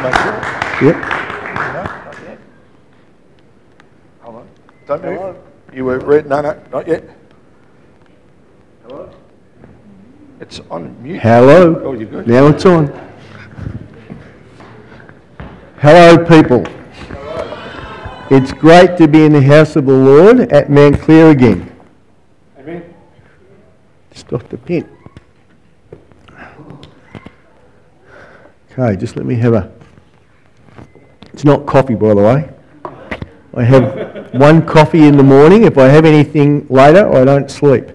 Just make sure. Yep. No, not yet. Hold on. Don't move. You were read. No, no, not yet. Hello. It's on mute. Hello. Oh, you're good. Now it's on. Hello, people. It's great to be in the house of the Lord at Mount Clear again. Amen. Just off the pin. Okay, just let me have a. It's not coffee, by the way. I have one coffee in the morning. If I have anything later, I don't sleep.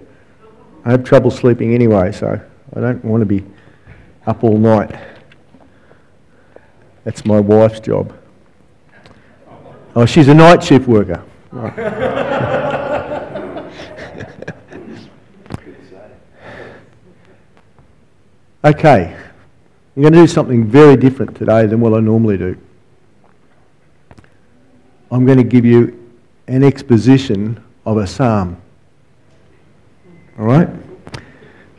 I have trouble sleeping anyway, so I don't want to be up all night. That's my wife's job. Oh, she's a night shift worker. okay, I'm going to do something very different today than what I normally do. I'm going to give you an exposition of a psalm. All right?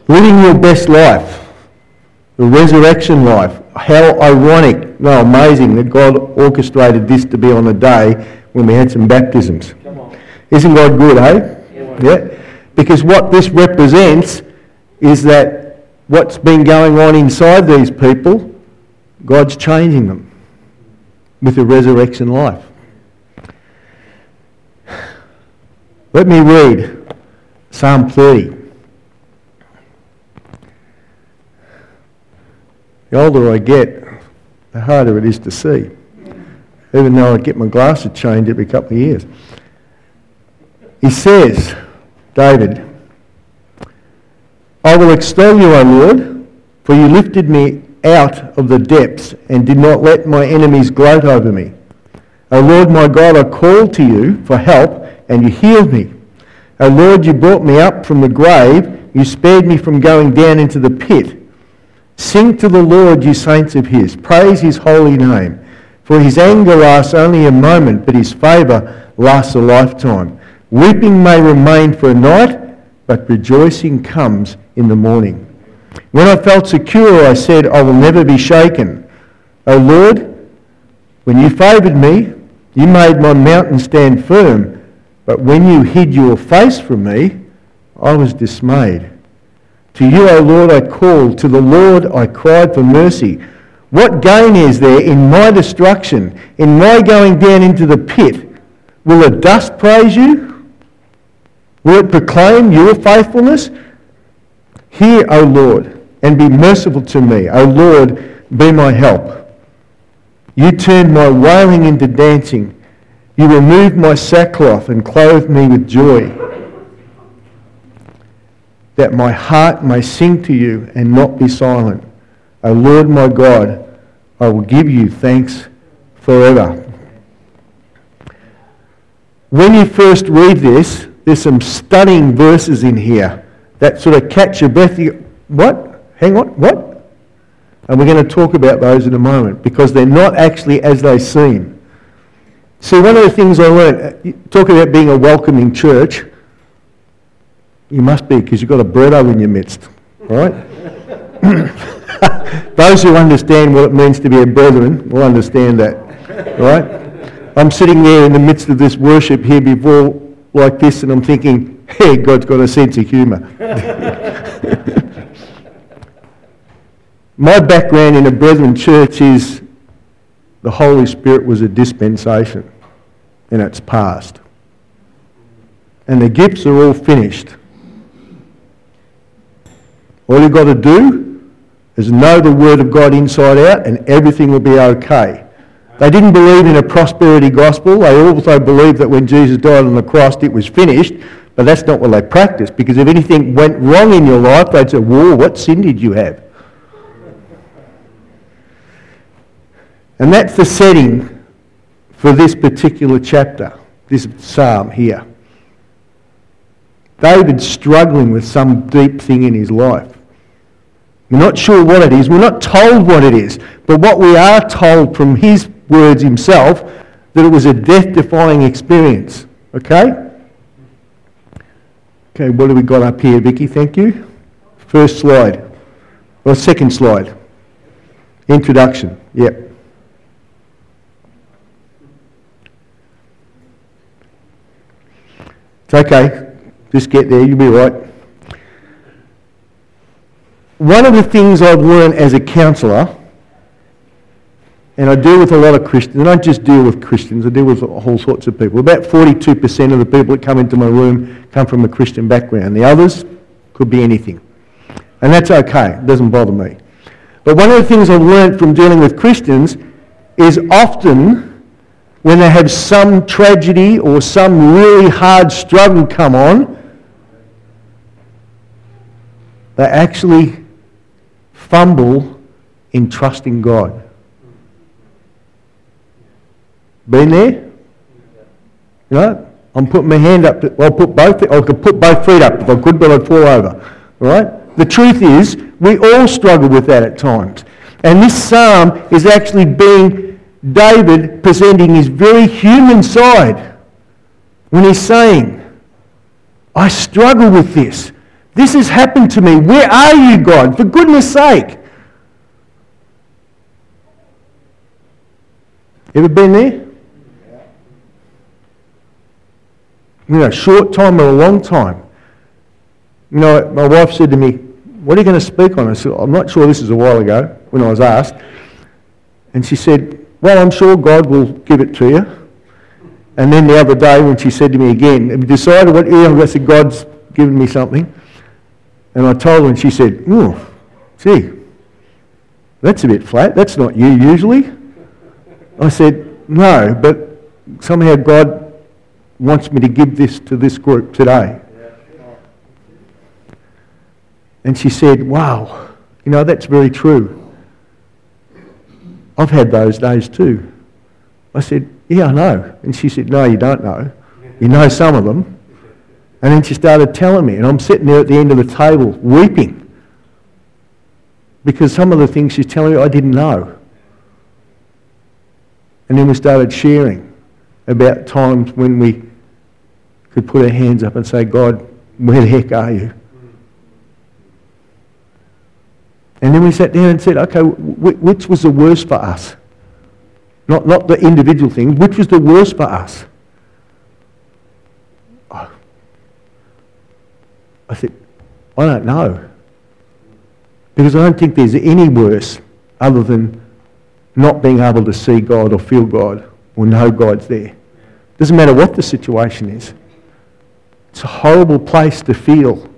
Living your best life, the resurrection life. How ironic, no, amazing that God orchestrated this to be on a day when we had some baptisms. Isn't God good, eh? Yeah. Because what this represents is that what's been going on inside these people, God's changing them with the resurrection life. Let me read Psalm 30. The older I get, the harder it is to see. Even though I get my glasses changed every couple of years. He says, David, I will extol you, O Lord, for you lifted me out of the depths and did not let my enemies gloat over me. O Lord my God, I called to you for help and you healed me. O Lord, you brought me up from the grave. You spared me from going down into the pit. Sing to the Lord, you saints of his. Praise his holy name. For his anger lasts only a moment, but his favour lasts a lifetime. Weeping may remain for a night, but rejoicing comes in the morning. When I felt secure, I said, I will never be shaken. O Lord, when you favoured me, you made my mountain stand firm. But when you hid your face from me, I was dismayed. To you, O Lord, I called. To the Lord I cried for mercy. What gain is there in my destruction, in my going down into the pit? Will the dust praise you? Will it proclaim your faithfulness? Hear, O Lord, and be merciful to me. O Lord, be my help. You turned my wailing into dancing. You removed my sackcloth and clothed me with joy, that my heart may sing to you and not be silent. O Lord my God, I will give you thanks forever. When you first read this, there's some stunning verses in here that sort of catch your breath. You, what? Hang on, what? And we're going to talk about those in a moment because they're not actually as they seem. See, one of the things I learned, uh, talk about being a welcoming church, you must be because you've got a Bretto in your midst, right? Those who understand what it means to be a brethren will understand that, right? I'm sitting there in the midst of this worship here before like this and I'm thinking, hey, God's got a sense of humour. My background in a brethren church is the Holy Spirit was a dispensation and it's past. And the gifts are all finished. All you've got to do is know the Word of God inside out and everything will be okay. They didn't believe in a prosperity gospel. They also believed that when Jesus died on the cross it was finished, but that's not what they practiced because if anything went wrong in your life, they'd say, Whoa, what sin did you have? And that's the setting for this particular chapter, this psalm here. David's struggling with some deep thing in his life. We're not sure what it is. We're not told what it is. But what we are told from his words himself, that it was a death-defying experience. Okay? Okay, what have we got up here, Vicky? Thank you. First slide. Or second slide. Introduction. Yep. It's okay. Just get there. You'll be right. One of the things I've learned as a counsellor, and I deal with a lot of Christians, and I don't just deal with Christians, I deal with all sorts of people. About 42% of the people that come into my room come from a Christian background. The others could be anything. And that's okay. It doesn't bother me. But one of the things I've learned from dealing with Christians is often when they have some tragedy or some really hard struggle come on, they actually fumble in trusting God. Been there? You know, I'm putting my hand up. To, I'll put both. I could put both feet up if I could, but I'd fall over. Right? The truth is, we all struggle with that at times. And this psalm is actually being David presenting his very human side when he's saying, I struggle with this. This has happened to me. Where are you, God? For goodness sake. Ever been there? You know, short time or a long time. You know, my wife said to me, What are you going to speak on? I said, I'm not sure this is a while ago when I was asked. And she said, Well, I'm sure God will give it to you. And then the other day when she said to me again, Have you decided what? Yeah, I said, God's given me something. And I told her, and she said, Oh, gee, that's a bit flat. That's not you usually. I said, No, but somehow God wants me to give this to this group today. And she said, Wow, you know, that's very true. I've had those days too. I said, Yeah, I know. And she said, No, you don't know. You know some of them. And then she started telling me, and I'm sitting there at the end of the table weeping because some of the things she's telling me I didn't know. And then we started sharing about times when we could put our hands up and say, God, where the heck are you? And then we sat down and said, okay, which was the worst for us? Not, not the individual thing, which was the worst for us? I said, I don't know. Because I don't think there's any worse other than not being able to see God or feel God or know God's there. Doesn't matter what the situation is. It's a horrible place to feel.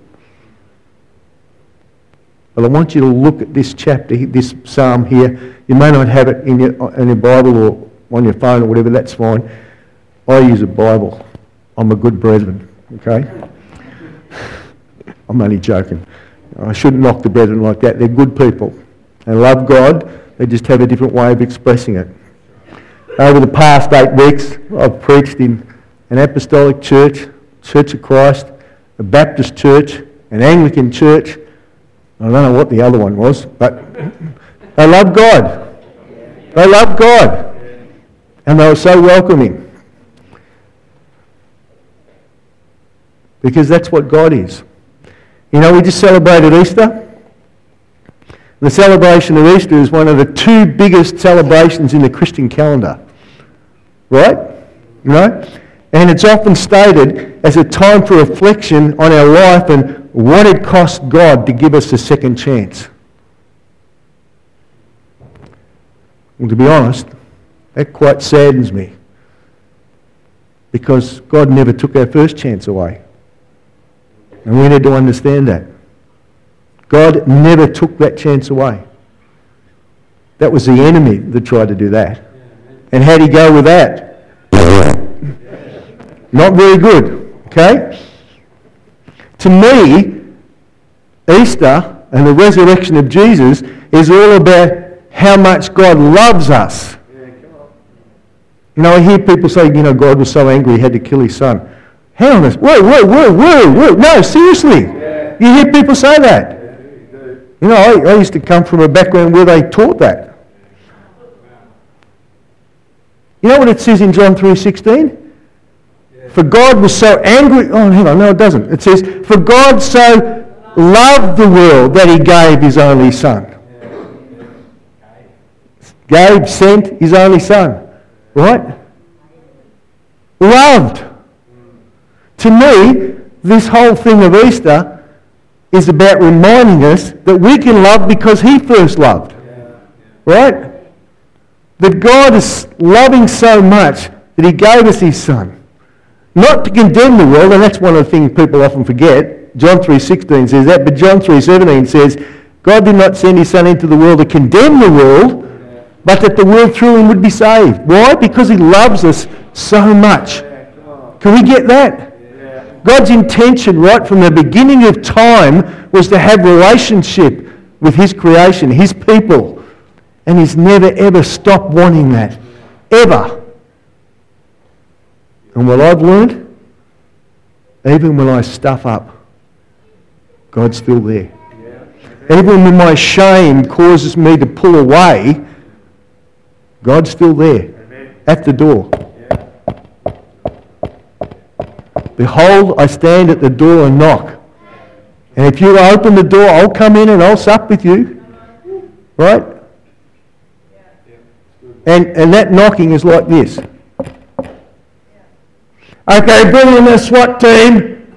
I want you to look at this chapter, this psalm here. You may not have it in your, in your Bible or on your phone or whatever, that's fine. I use a Bible. I'm a good brethren, okay? I'm only joking. I shouldn't knock the brethren like that. They're good people. They love God. They just have a different way of expressing it. Over the past eight weeks, I've preached in an apostolic church, Church of Christ, a Baptist church, an Anglican church. I don't know what the other one was, but they love God. They love God. And they were so welcoming. Because that's what God is. You know, we just celebrated Easter. The celebration of Easter is one of the two biggest celebrations in the Christian calendar. Right? You know? And it's often stated as a time for reflection on our life and what it cost God to give us a second chance. Well, to be honest, that quite saddens me. Because God never took our first chance away. And we need to understand that. God never took that chance away. That was the enemy that tried to do that. And how'd he go with that? Not very good. Okay? To me, Easter and the resurrection of Jesus is all about how much God loves us. You know, I hear people say, you know, God was so angry he had to kill his son. Hang on a Whoa, whoa, whoa, whoa, whoa. No, seriously. You hear people say that. You know, I, I used to come from a background where they taught that. You know what it says in John 3.16? For God was so angry. Oh, hang on. No, it doesn't. It says, For God so loved the world that he gave his only son. Gave, sent his only son. Right? Loved. To me, this whole thing of Easter is about reminding us that we can love because he first loved. Right? That God is loving so much that he gave us his son. Not to condemn the world, and that's one of the things people often forget. John 3.16 says that, but John 3.17 says, God did not send his son into the world to condemn the world, but that the world through him would be saved. Why? Because he loves us so much. Can we get that? God's intention right from the beginning of time was to have relationship with his creation, his people. And he's never ever stopped wanting that. Ever. And what I've learned, even when I stuff up, God's still there. Even when my shame causes me to pull away, God's still there at the door. Behold, I stand at the door and knock. And if you open the door, I'll come in and I'll sup with you. Right? And, and that knocking is like this. Okay, bring in the SWAT team.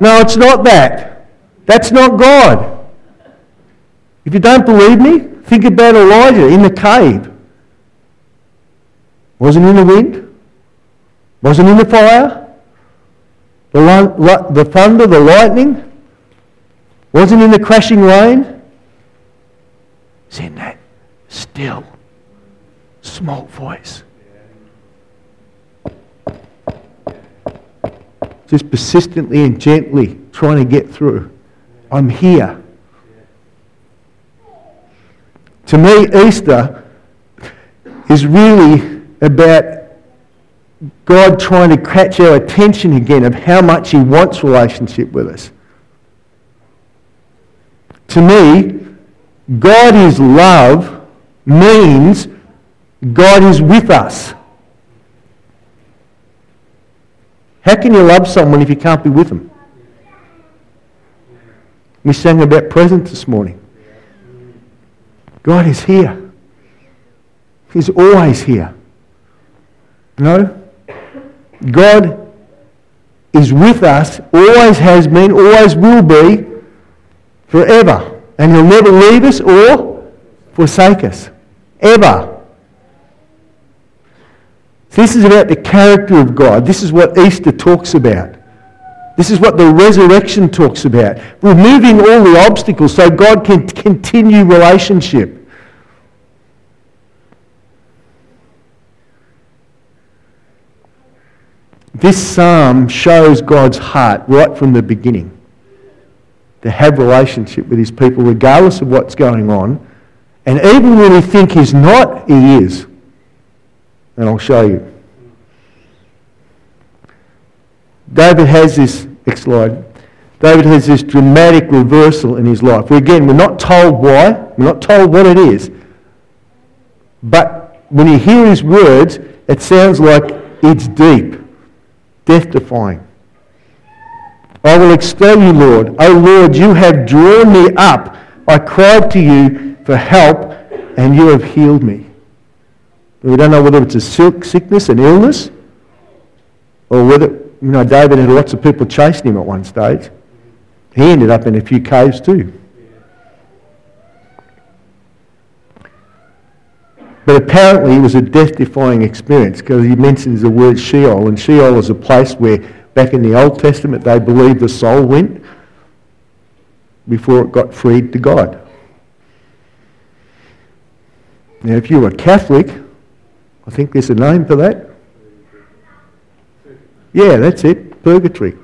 No, it's not that. That's not God. If you don't believe me, think about Elijah in the cave. Wasn't in the wind. Wasn't in the fire the, the thunder, the lightning, wasn't in the crashing rain. It's in that still, small voice. Just persistently and gently trying to get through. I'm here. To me, Easter is really about God trying to catch our attention again of how much He wants relationship with us. To me, God is love means God is with us. How can you love someone if you can't be with them? We sang about presence this morning. God is here. He's always here. No? God is with us, always has been, always will be, forever. And He'll never leave us or forsake us. Ever. This is about the character of God. This is what Easter talks about. This is what the resurrection talks about. Removing all the obstacles so God can continue relationship. This psalm shows God's heart right from the beginning to have relationship with his people regardless of what's going on. And even when we think he's not, he is. And I'll show you. David has this, next slide. David has this dramatic reversal in his life. Again, we're not told why, we're not told what it is. But when you hear his words, it sounds like it's deep death defying. I will extol you, Lord. O Lord, you have drawn me up. I cried to you for help, and you have healed me. We don't know whether it's a sickness, an illness, or whether, you know, David had lots of people chasing him at one stage. He ended up in a few caves too. But apparently it was a death-defying experience because he mentions the word Sheol, and Sheol is a place where back in the Old Testament they believed the soul went before it got freed to God. Now if you're a Catholic, I think there's a name for that. Yeah, that's it, purgatory.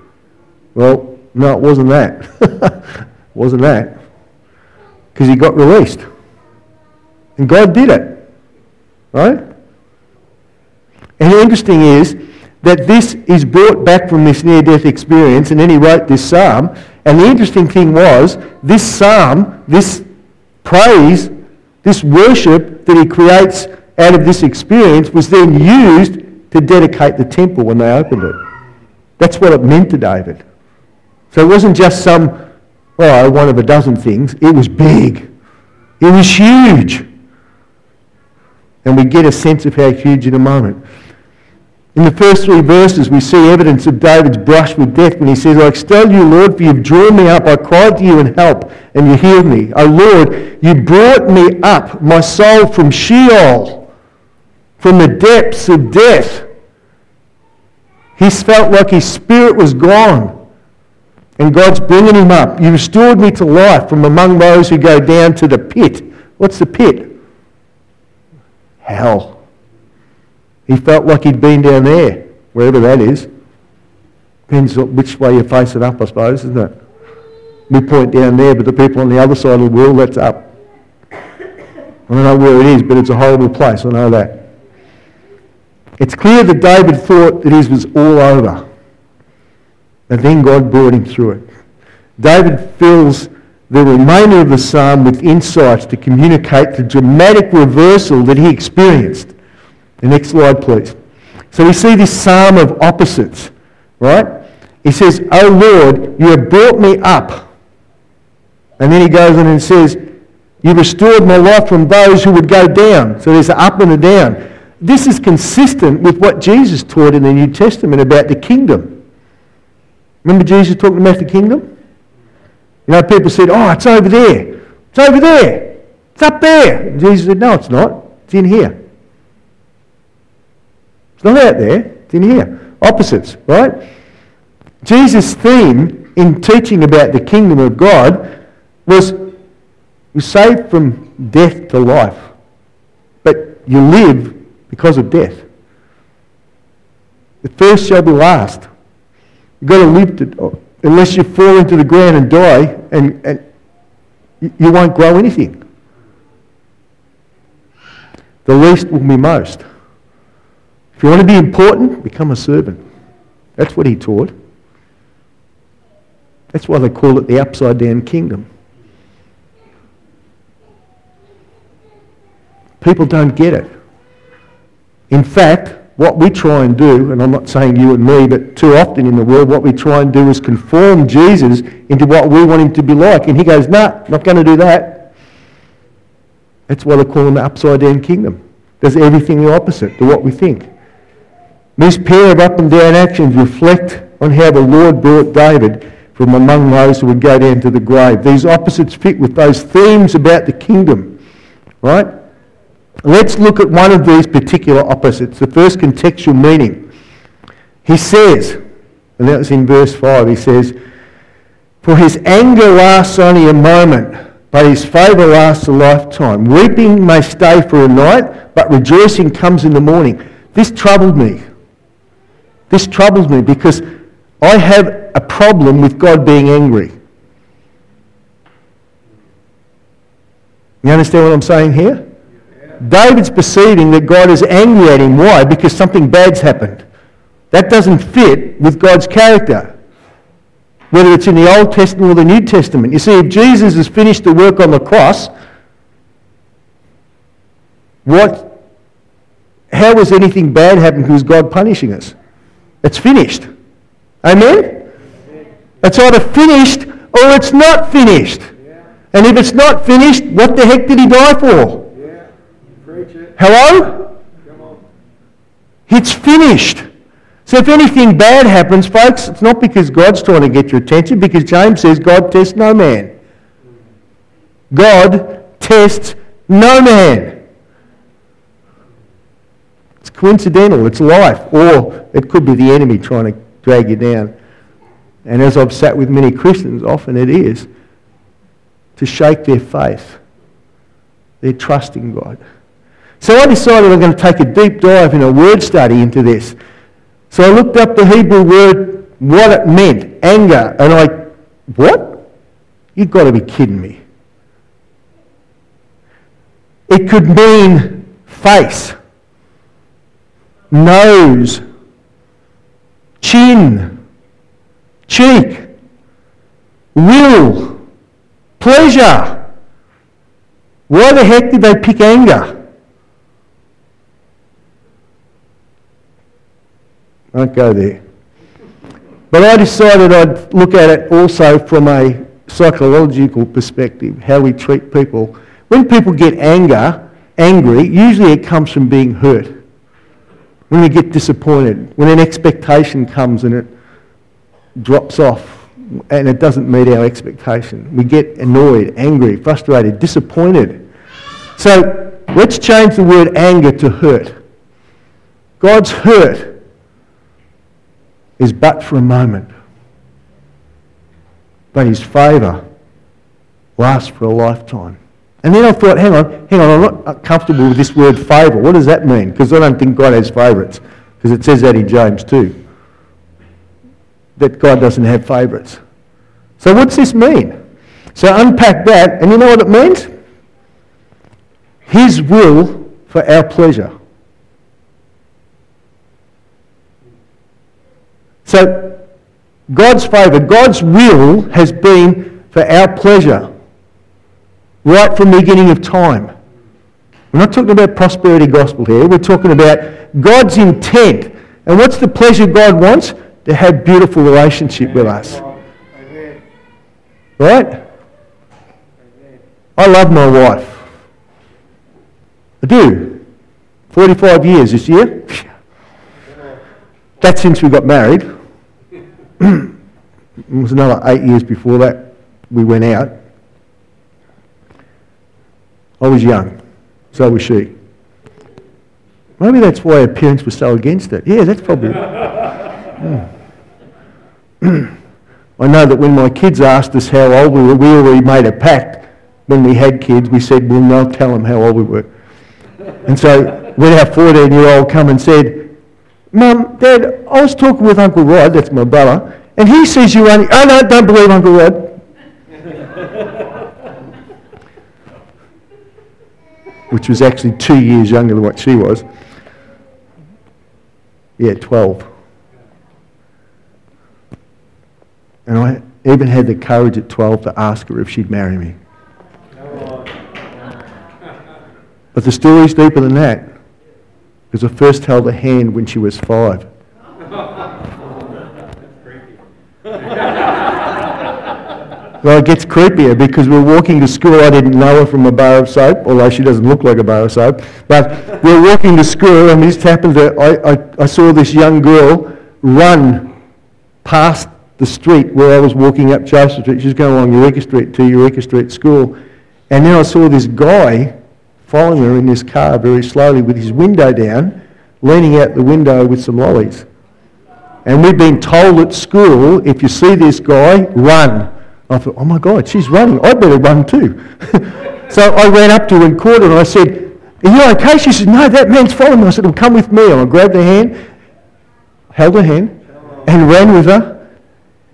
Well, no, it wasn't that. wasn't that. Because he got released. And God did it. Right? And the interesting is that this is brought back from this near-death experience, and then he wrote this psalm. And the interesting thing was, this psalm, this praise, this worship that he creates out of this experience was then used to dedicate the temple when they opened it. That's what it meant to David. So it wasn't just some, oh, one of a dozen things. It was big. It was huge. And we get a sense of how huge in a moment. In the first three verses, we see evidence of David's brush with death when he says, I extol you, Lord, for you've drawn me up. I cried to you in help, and you healed me. O Lord, you brought me up, my soul from Sheol, from the depths of death. He felt like his spirit was gone, and God's bringing him up. You restored me to life from among those who go down to the pit. What's the pit? Hell. He felt like he'd been down there, wherever that is. Depends which way you face it up, I suppose, isn't it? We point down there, but the people on the other side of the world, that's up. I don't know where it is, but it's a horrible place, I know that. It's clear that David thought that his was all over. And then God brought him through it. David fills the remainder of the psalm with insights to communicate the dramatic reversal that he experienced. The next slide, please. So we see this psalm of opposites, right? He says, Oh Lord, you have brought me up. And then he goes on and says, You restored my life from those who would go down. So there's an up and a down. This is consistent with what Jesus taught in the New Testament about the kingdom. Remember Jesus talking about the kingdom? You know, people said, Oh, it's over there. It's over there. It's up there. And Jesus said, No, it's not. It's in here. It's not out there, it's in here. Opposites, right? Jesus' theme in teaching about the kingdom of God was you saved from death to life, but you live because of death. The first shall be last. You've got to live to, unless you fall into the ground and die, and, and you won't grow anything. The least will be most. If you want to be important, become a servant. That's what he taught. That's why they call it the upside down kingdom. People don't get it. In fact, what we try and do, and I'm not saying you and me, but too often in the world, what we try and do is conform Jesus into what we want him to be like. And he goes, nah, not going to do that. That's why they call him the upside down kingdom. Does everything the opposite to what we think. This pair of up and down actions reflect on how the Lord brought David from among those who would go down to the grave. These opposites fit with those themes about the kingdom, right? Let's look at one of these particular opposites, the first contextual meaning. He says, and that's in verse 5, he says, For his anger lasts only a moment, but his favour lasts a lifetime. Weeping may stay for a night, but rejoicing comes in the morning. This troubled me. This troubles me because I have a problem with God being angry. You understand what I'm saying here? David's perceiving that God is angry at him. Why? Because something bad's happened. That doesn't fit with God's character, whether it's in the Old Testament or the New Testament. You see, if Jesus has finished the work on the cross, what, how was anything bad happening because God punishing us? It's finished. Amen? It's either finished or it's not finished. And if it's not finished, what the heck did he die for? Hello? It's finished. So if anything bad happens, folks, it's not because God's trying to get your attention, because James says God tests no man. God tests no man It's coincidental, it's life, or it could be the enemy trying to drag you down. And as I've sat with many Christians, often it is to shake their faith, their trust in God. So I decided I'm going to take a deep dive in a word study into this. So I looked up the Hebrew word, what it meant, anger, and I, what? You've got to be kidding me. It could mean face nose, chin, cheek, will, pleasure. Why the heck did they pick anger? I won't go there. But I decided I'd look at it also from a psychological perspective, how we treat people. When people get anger, angry, usually it comes from being hurt. when we get disappointed, when an expectation comes and it drops off and it doesn't meet our expectation. We get annoyed, angry, frustrated, disappointed. So let's change the word anger to hurt. God's hurt is but for a moment. But his favour lasts for a lifetime. And then I thought, hang on, hang on, I'm not comfortable with this word favour. What does that mean? Because I don't think God has favourites. Because it says that in James too. That God doesn't have favourites. So what's this mean? So unpack that, and you know what it means? His will for our pleasure. So God's favour, God's will has been for our pleasure right from the beginning of time. We're not talking about prosperity gospel here. We're talking about God's intent. And what's the pleasure God wants? To have beautiful relationship with us. Right? I love my wife. I do. 45 years this year. That's since we got married. it was another eight years before that we went out. I was young, so was she. Maybe that's why her parents were so against it. Yeah, that's probably. I know that when my kids asked us how old we were, we already made a pact when we had kids. We said, we'll not tell them how old we were. And so when our 14 year old come and said, Mum, Dad, I was talking with Uncle Rod, that's my brother, and he says you only, oh no, don't believe Uncle Rod. Which was actually two years younger than what she was. Yeah, 12. And I even had the courage at 12 to ask her if she'd marry me. But the story's deeper than that. Because I first held her hand when she was five. Well, it gets creepier because we're walking to school. I didn't know her from a bar of soap, although she doesn't look like a bar of soap. But we're walking to school, and this happened. To, I, I, I saw this young girl run past the street where I was walking up Joseph Street. She's going along Eureka Street to Eureka Street School. And then I saw this guy following her in this car very slowly with his window down, leaning out the window with some lollies. And we've been told at school, if you see this guy, run. I thought, oh my God, she's running. I better run too. so I ran up to her and caught her and I said, are you okay? She said, no, that man's following me. I said, well, come with me. And I grabbed her hand, held her hand, and ran with her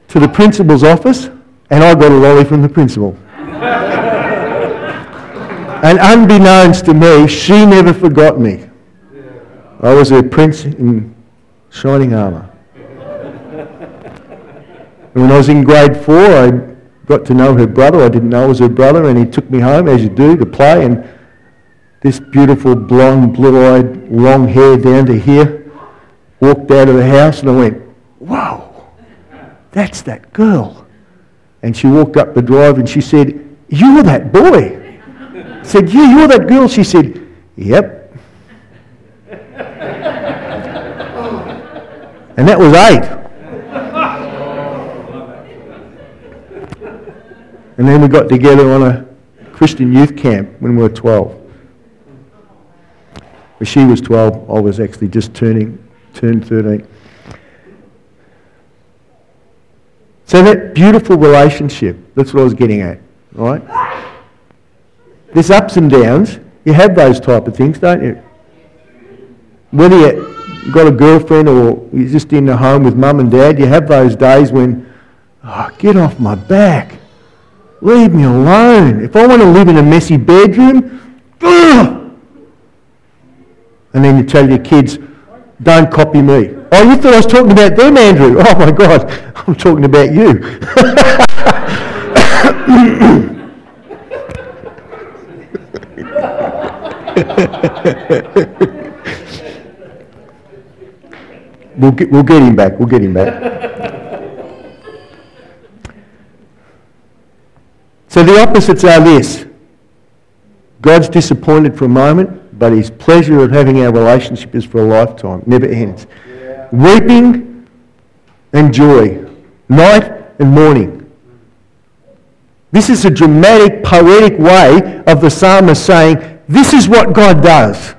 to the principal's office, and I got a lolly from the principal. And unbeknownst to me, she never forgot me. I was her prince in shining armour. When I was in grade four, I got to know her brother. I didn't know was her brother, and he took me home, as you do, to play. And this beautiful, blonde, blue-eyed, long hair down to here walked out of the house, and I went, "Whoa!" That's that girl. And she walked up the drive and she said, You're that boy. Said, Yeah, you're that girl. She said, Yep. and that was eight. And then we got together on a Christian youth camp when we were 12. But she was 12, I was actually just turning, turned 13. So that beautiful relationship, that's what I was getting at, right? There's ups and downs. You have those type of things, don't you? Whether you got a girlfriend or you're just in the home with mum and dad, you have those days when, oh, get off my back. Leave me alone. If I want to live in a messy bedroom, ugh! and then you tell your kids, don't copy me. Oh, you thought I was talking about them, Andrew? Oh my God, I'm talking about you. we'll, get, we'll get him back. We'll get him back. so the opposites are this God's disappointed for a moment, but his pleasure of having our relationship is for a lifetime, never ends. Weeping and joy, night and morning. This is a dramatic, poetic way of the psalmist saying, This is what God does.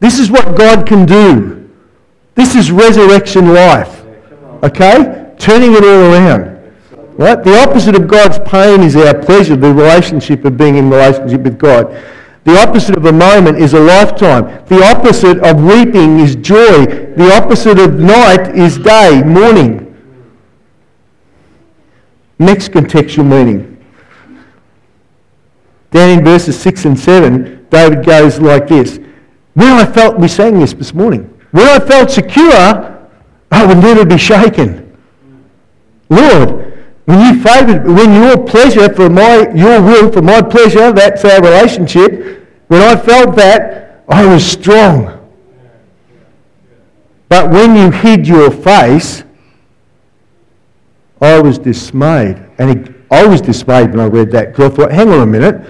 This is what God can do. This is resurrection life. Okay? Turning it all around. Right? The opposite of God's pain is our pleasure, the relationship of being in relationship with God. The opposite of a moment is a lifetime. The opposite of weeping is joy. The opposite of night is day, morning. Next contextual meaning. Down in verses 6 and 7, David goes like this. When I felt, we sang this this morning, when I felt secure, I would never be shaken. Lord, when you favored, when your pleasure for my, your will for my pleasure, that's our relationship, when I felt that, I was strong. But when you hid your face, I was dismayed. And I was dismayed when I read that because I thought, hang on a minute.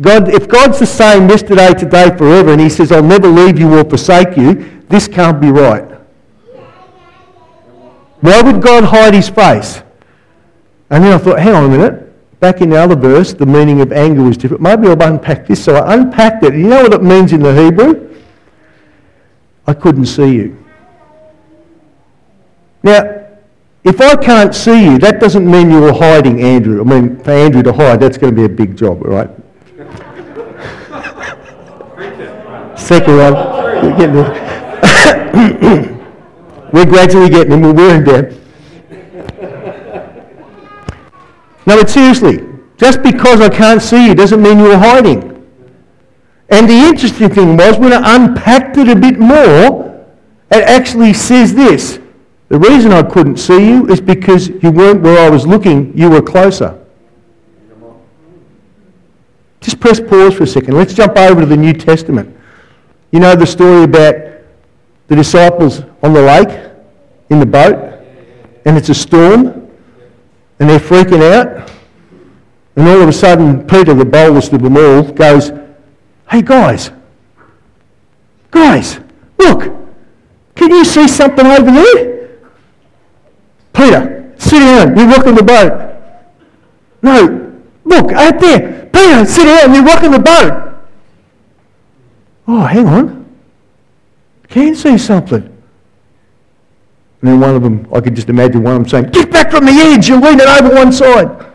God, if God's the same yesterday, today, forever, and He says, I'll never leave you or forsake you, this can't be right. Why would God hide His face? And then I thought, hang on a minute. Back in the other verse, the meaning of anger was different. Maybe I'll unpack this. So I unpacked it. You know what it means in the Hebrew? I couldn't see you. Now, if I can't see you, that doesn't mean you were hiding Andrew. I mean, for Andrew to hide, that's going to be a big job, right? Second one. We're, getting we're gradually getting them. We're wearing down. No, but seriously, just because I can't see you doesn't mean you're hiding. And the interesting thing was, when I unpacked it a bit more, it actually says this. The reason I couldn't see you is because you weren't where I was looking, you were closer. Just press pause for a second. Let's jump over to the New Testament. You know the story about the disciples on the lake in the boat, and it's a storm, and they're freaking out. And all of a sudden, Peter, the boldest of them all, goes, Hey guys, guys, look, can you see something over there? Peter, sit down, you're rocking the boat. No, look, out there, Peter, sit down, you're rocking the boat. Oh, hang on. Can see something. And then one of them, I could just imagine one of them saying, Get back from the edge, you're leaning over one side.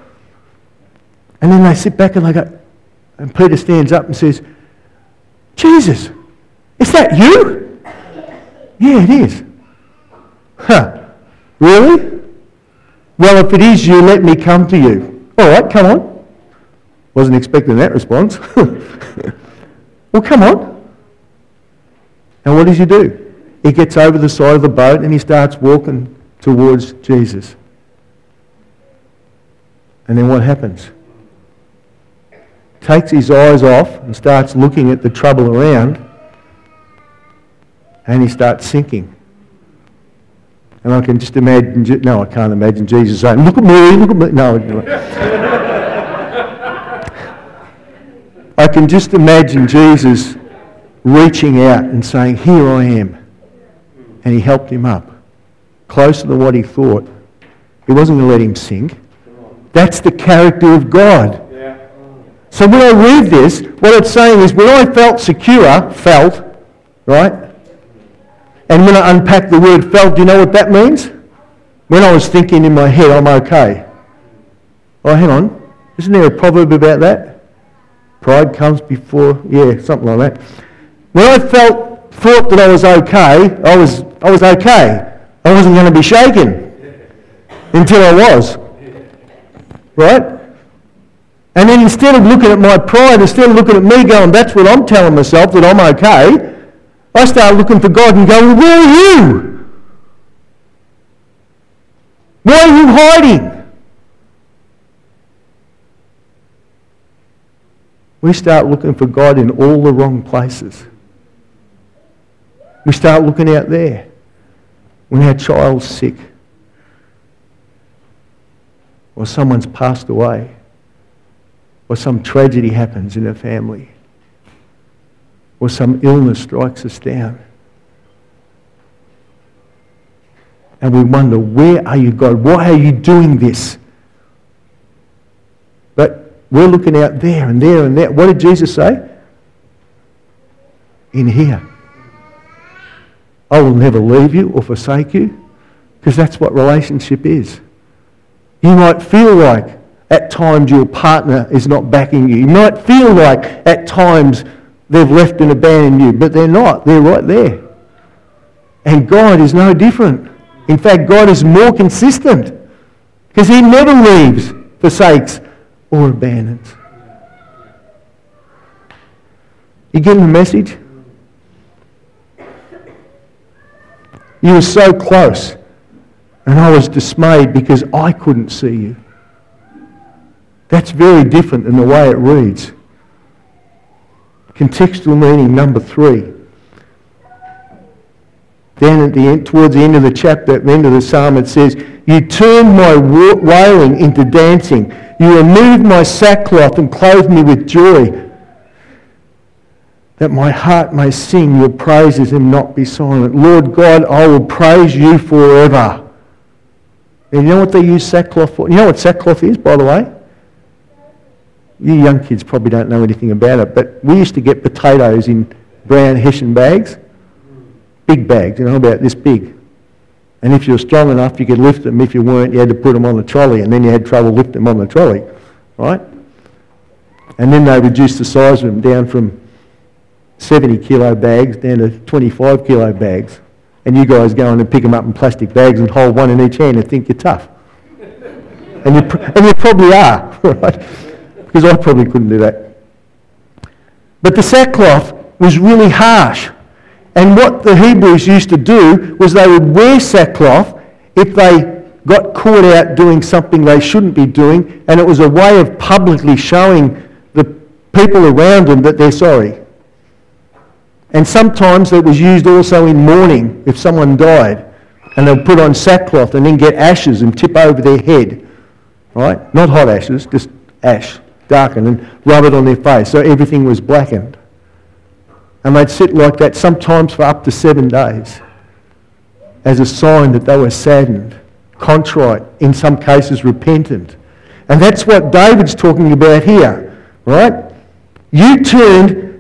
And then they sit back and they go, and Peter stands up and says, Jesus, is that you? Yeah, it is. Huh. Really? Well, if it is you, let me come to you. All right, come on. Wasn't expecting that response. well, come on. And what does he do? He gets over the side of the boat and he starts walking towards Jesus. And then what happens? Takes his eyes off and starts looking at the trouble around and he starts sinking. And I can just imagine, no, I can't imagine Jesus saying, look at me, look at me. No. I can just imagine Jesus reaching out and saying, Here I am. And he helped him up, closer than what he thought. He wasn't going to let him sink. That's the character of God. So when I read this, what it's saying is when I felt secure, felt, right? And when I unpack the word felt, do you know what that means? When I was thinking in my head, I'm okay. Oh, hang on. Isn't there a proverb about that? Pride comes before, yeah, something like that. When I felt, thought that I was okay, I was, I was okay. I wasn't going to be shaken until I was. Right? And then instead of looking at my pride, instead of looking at me going, that's what I'm telling myself, that I'm okay, I start looking for God and going, where are you? Why are you hiding? We start looking for God in all the wrong places. We start looking out there when our child's sick or someone's passed away or some tragedy happens in a family. or some illness strikes us down. And we wonder, where are you, God? Why are you doing this? But we're looking out there and there and there. What did Jesus say? In here. I will never leave you or forsake you because that's what relationship is. You might feel like at times your partner is not backing you. You might feel like at times they've left and abandoned you, but they're not. They're right there. And God is no different. In fact, God is more consistent because He never leaves, forsakes, or abandons. You getting the message? You were so close, and I was dismayed because I couldn't see you. That's very different than the way it reads. Contextual meaning number three. Then at the end, towards the end of the chapter, at the end of the psalm, it says, You turned my wailing into dancing. You removed my sackcloth and clothed me with joy, that my heart may sing your praises and not be silent. Lord God, I will praise you forever. And you know what they use sackcloth for? You know what sackcloth is, by the way? You young kids probably don't know anything about it, but we used to get potatoes in brown Hessian bags, big bags, you know, about this big. And if you were strong enough, you could lift them. If you weren't, you had to put them on the trolley, and then you had trouble lifting them on the trolley, right? And then they reduced the size of them down from 70 kilo bags down to 25 kilo bags. And you guys go in and pick them up in plastic bags and hold one in each hand and think you're tough. and, you, and you probably are, right? because I probably couldn't do that. But the sackcloth was really harsh. And what the Hebrews used to do was they would wear sackcloth if they got caught out doing something they shouldn't be doing, and it was a way of publicly showing the people around them that they're sorry. And sometimes it was used also in mourning if someone died, and they'd put on sackcloth and then get ashes and tip over their head. Right? Not hot ashes, just ash darkened and rub it on their face. So everything was blackened. And they'd sit like that sometimes for up to seven days as a sign that they were saddened, contrite, in some cases repentant. And that's what David's talking about here, right? You turned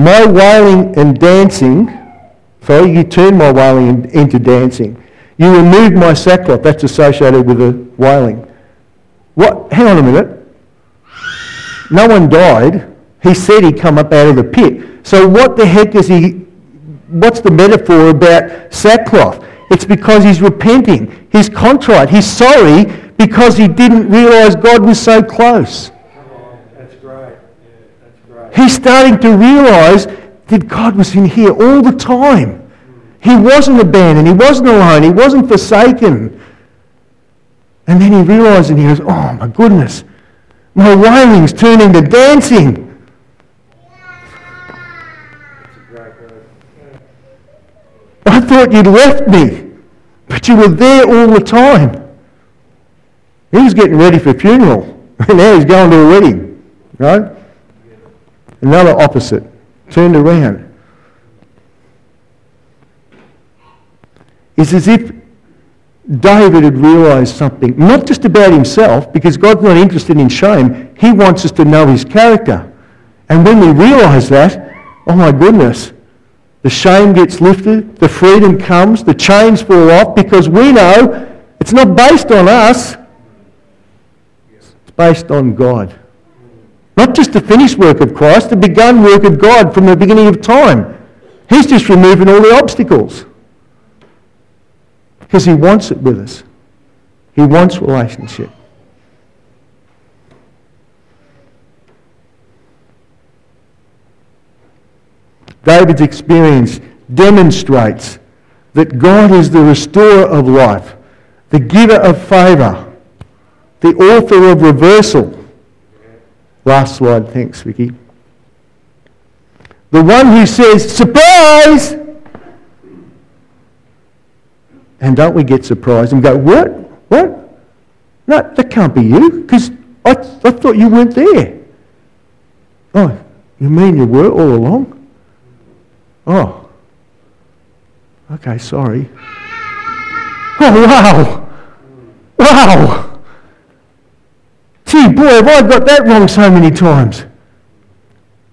my wailing and dancing, sorry, you turned my wailing into dancing. You removed my sackcloth, that's associated with the wailing. What? Hang on a minute. No one died. He said he'd come up out of the pit. So what the heck is he, what's the metaphor about sackcloth? It's because he's repenting. He's contrite. He's sorry because he didn't realise God was so close. That's great. Yeah, that's great. He's starting to realise that God was in here all the time. He wasn't abandoned. He wasn't alone. He wasn't forsaken. And then he realised and he goes, oh my goodness, my wailing's turned into dancing. I thought you'd left me, but you were there all the time. He was getting ready for funeral, and now he's going to a wedding, right? Another opposite, turned around. It's as if David had realised something, not just about himself, because God's not interested in shame. He wants us to know his character. And when we realise that, oh my goodness, the shame gets lifted, the freedom comes, the chains fall off, because we know it's not based on us, it's based on God. Not just the finished work of Christ, the begun work of God from the beginning of time. He's just removing all the obstacles. Because he wants it with us. He wants relationship. David's experience demonstrates that God is the restorer of life, the giver of favour, the author of reversal. Last slide, thanks, Vicky. The one who says, surprise! And don't we get surprised and go, what? What? No, that can't be you, because I, I thought you weren't there. Oh, you mean you were all along? Oh. Okay, sorry. Oh, wow. Wow. Gee, boy, have I got that wrong so many times.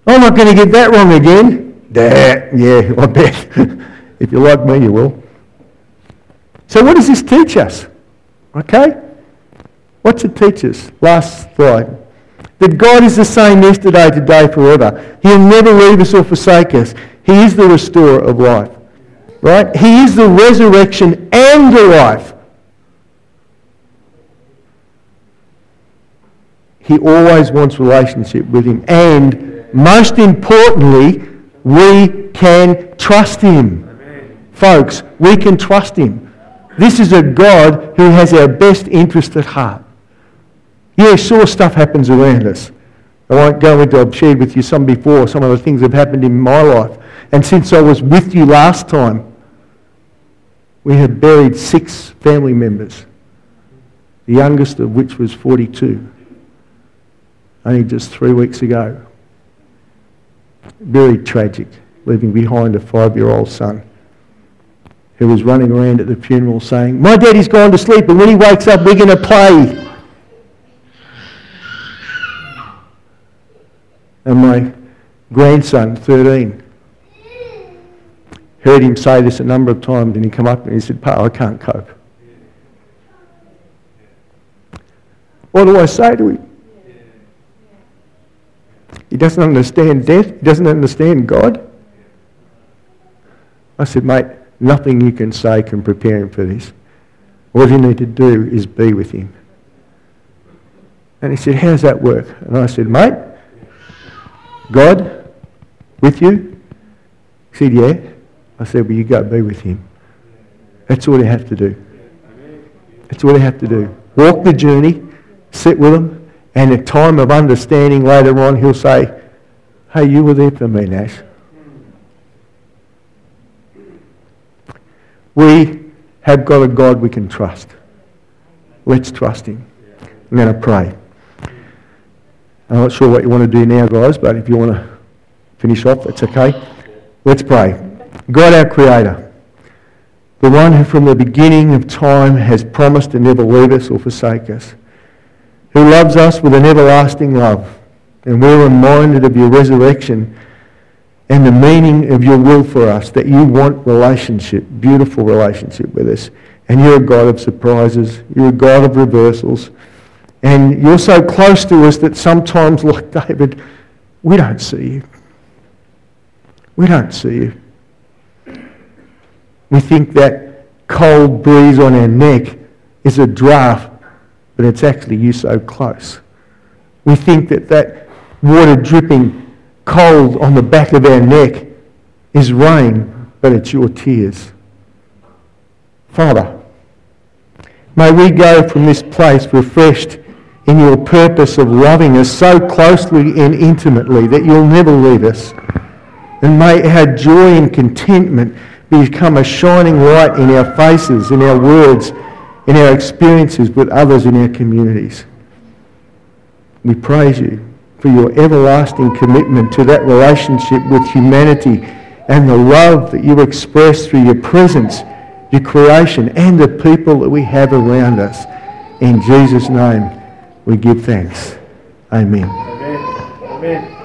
I'm not going to get that wrong again. Dad, yeah, I bet. if you're like me, you will. So what does this teach us? Okay? What's it teach us? Last slide. That God is the same yesterday, today, forever. He'll never leave us or forsake us. He is the restorer of life. Right? He is the resurrection and the life. He always wants relationship with him. And most importantly, we can trust him. Amen. Folks, we can trust him. This is a God who has our best interest at heart. Yeah, sure stuff happens around us. I won't go into, I've shared with you some before, some of the things that have happened in my life. And since I was with you last time, we have buried six family members, the youngest of which was 42, only just three weeks ago. Very tragic, leaving behind a five-year-old son who was running around at the funeral saying, My daddy's gone to sleep, and when he wakes up, we're going to play. And my grandson, 13, heard him say this a number of times, and he come up and he said, Pa, I can't cope. What do I say to him? He doesn't understand death. He doesn't understand God. I said, mate, nothing you can say can prepare him for this. All you need to do is be with him. And he said, how does that work? And I said, mate, God with you? He said, yeah. I said, well, you go be with him. That's all you have to do. That's all you have to do. Walk the journey, sit with him, and a time of understanding later on, he'll say, hey, you were there for me, Nash. We have got a God we can trust. Let's trust him. I'm going to pray. I'm not sure what you want to do now, guys, but if you want to finish off, that's okay. Let's pray. God, our Creator, the one who from the beginning of time has promised to never leave us or forsake us, who loves us with an everlasting love, and we're reminded of your resurrection and the meaning of your will for us, that you want relationship, beautiful relationship with us. And you're a God of surprises. You're a God of reversals. And you're so close to us that sometimes, like David, we don't see you. We don't see you. We think that cold breeze on our neck is a draft, but it's actually you so close. We think that that water dripping cold on the back of our neck is rain, but it's your tears. Father, may we go from this place refreshed in your purpose of loving us so closely and intimately that you'll never leave us. And may our joy and contentment become a shining light in our faces, in our words, in our experiences with others in our communities. We praise you for your everlasting commitment to that relationship with humanity and the love that you express through your presence, your creation, and the people that we have around us. In Jesus' name we give thanks. Amen. Amen. Amen.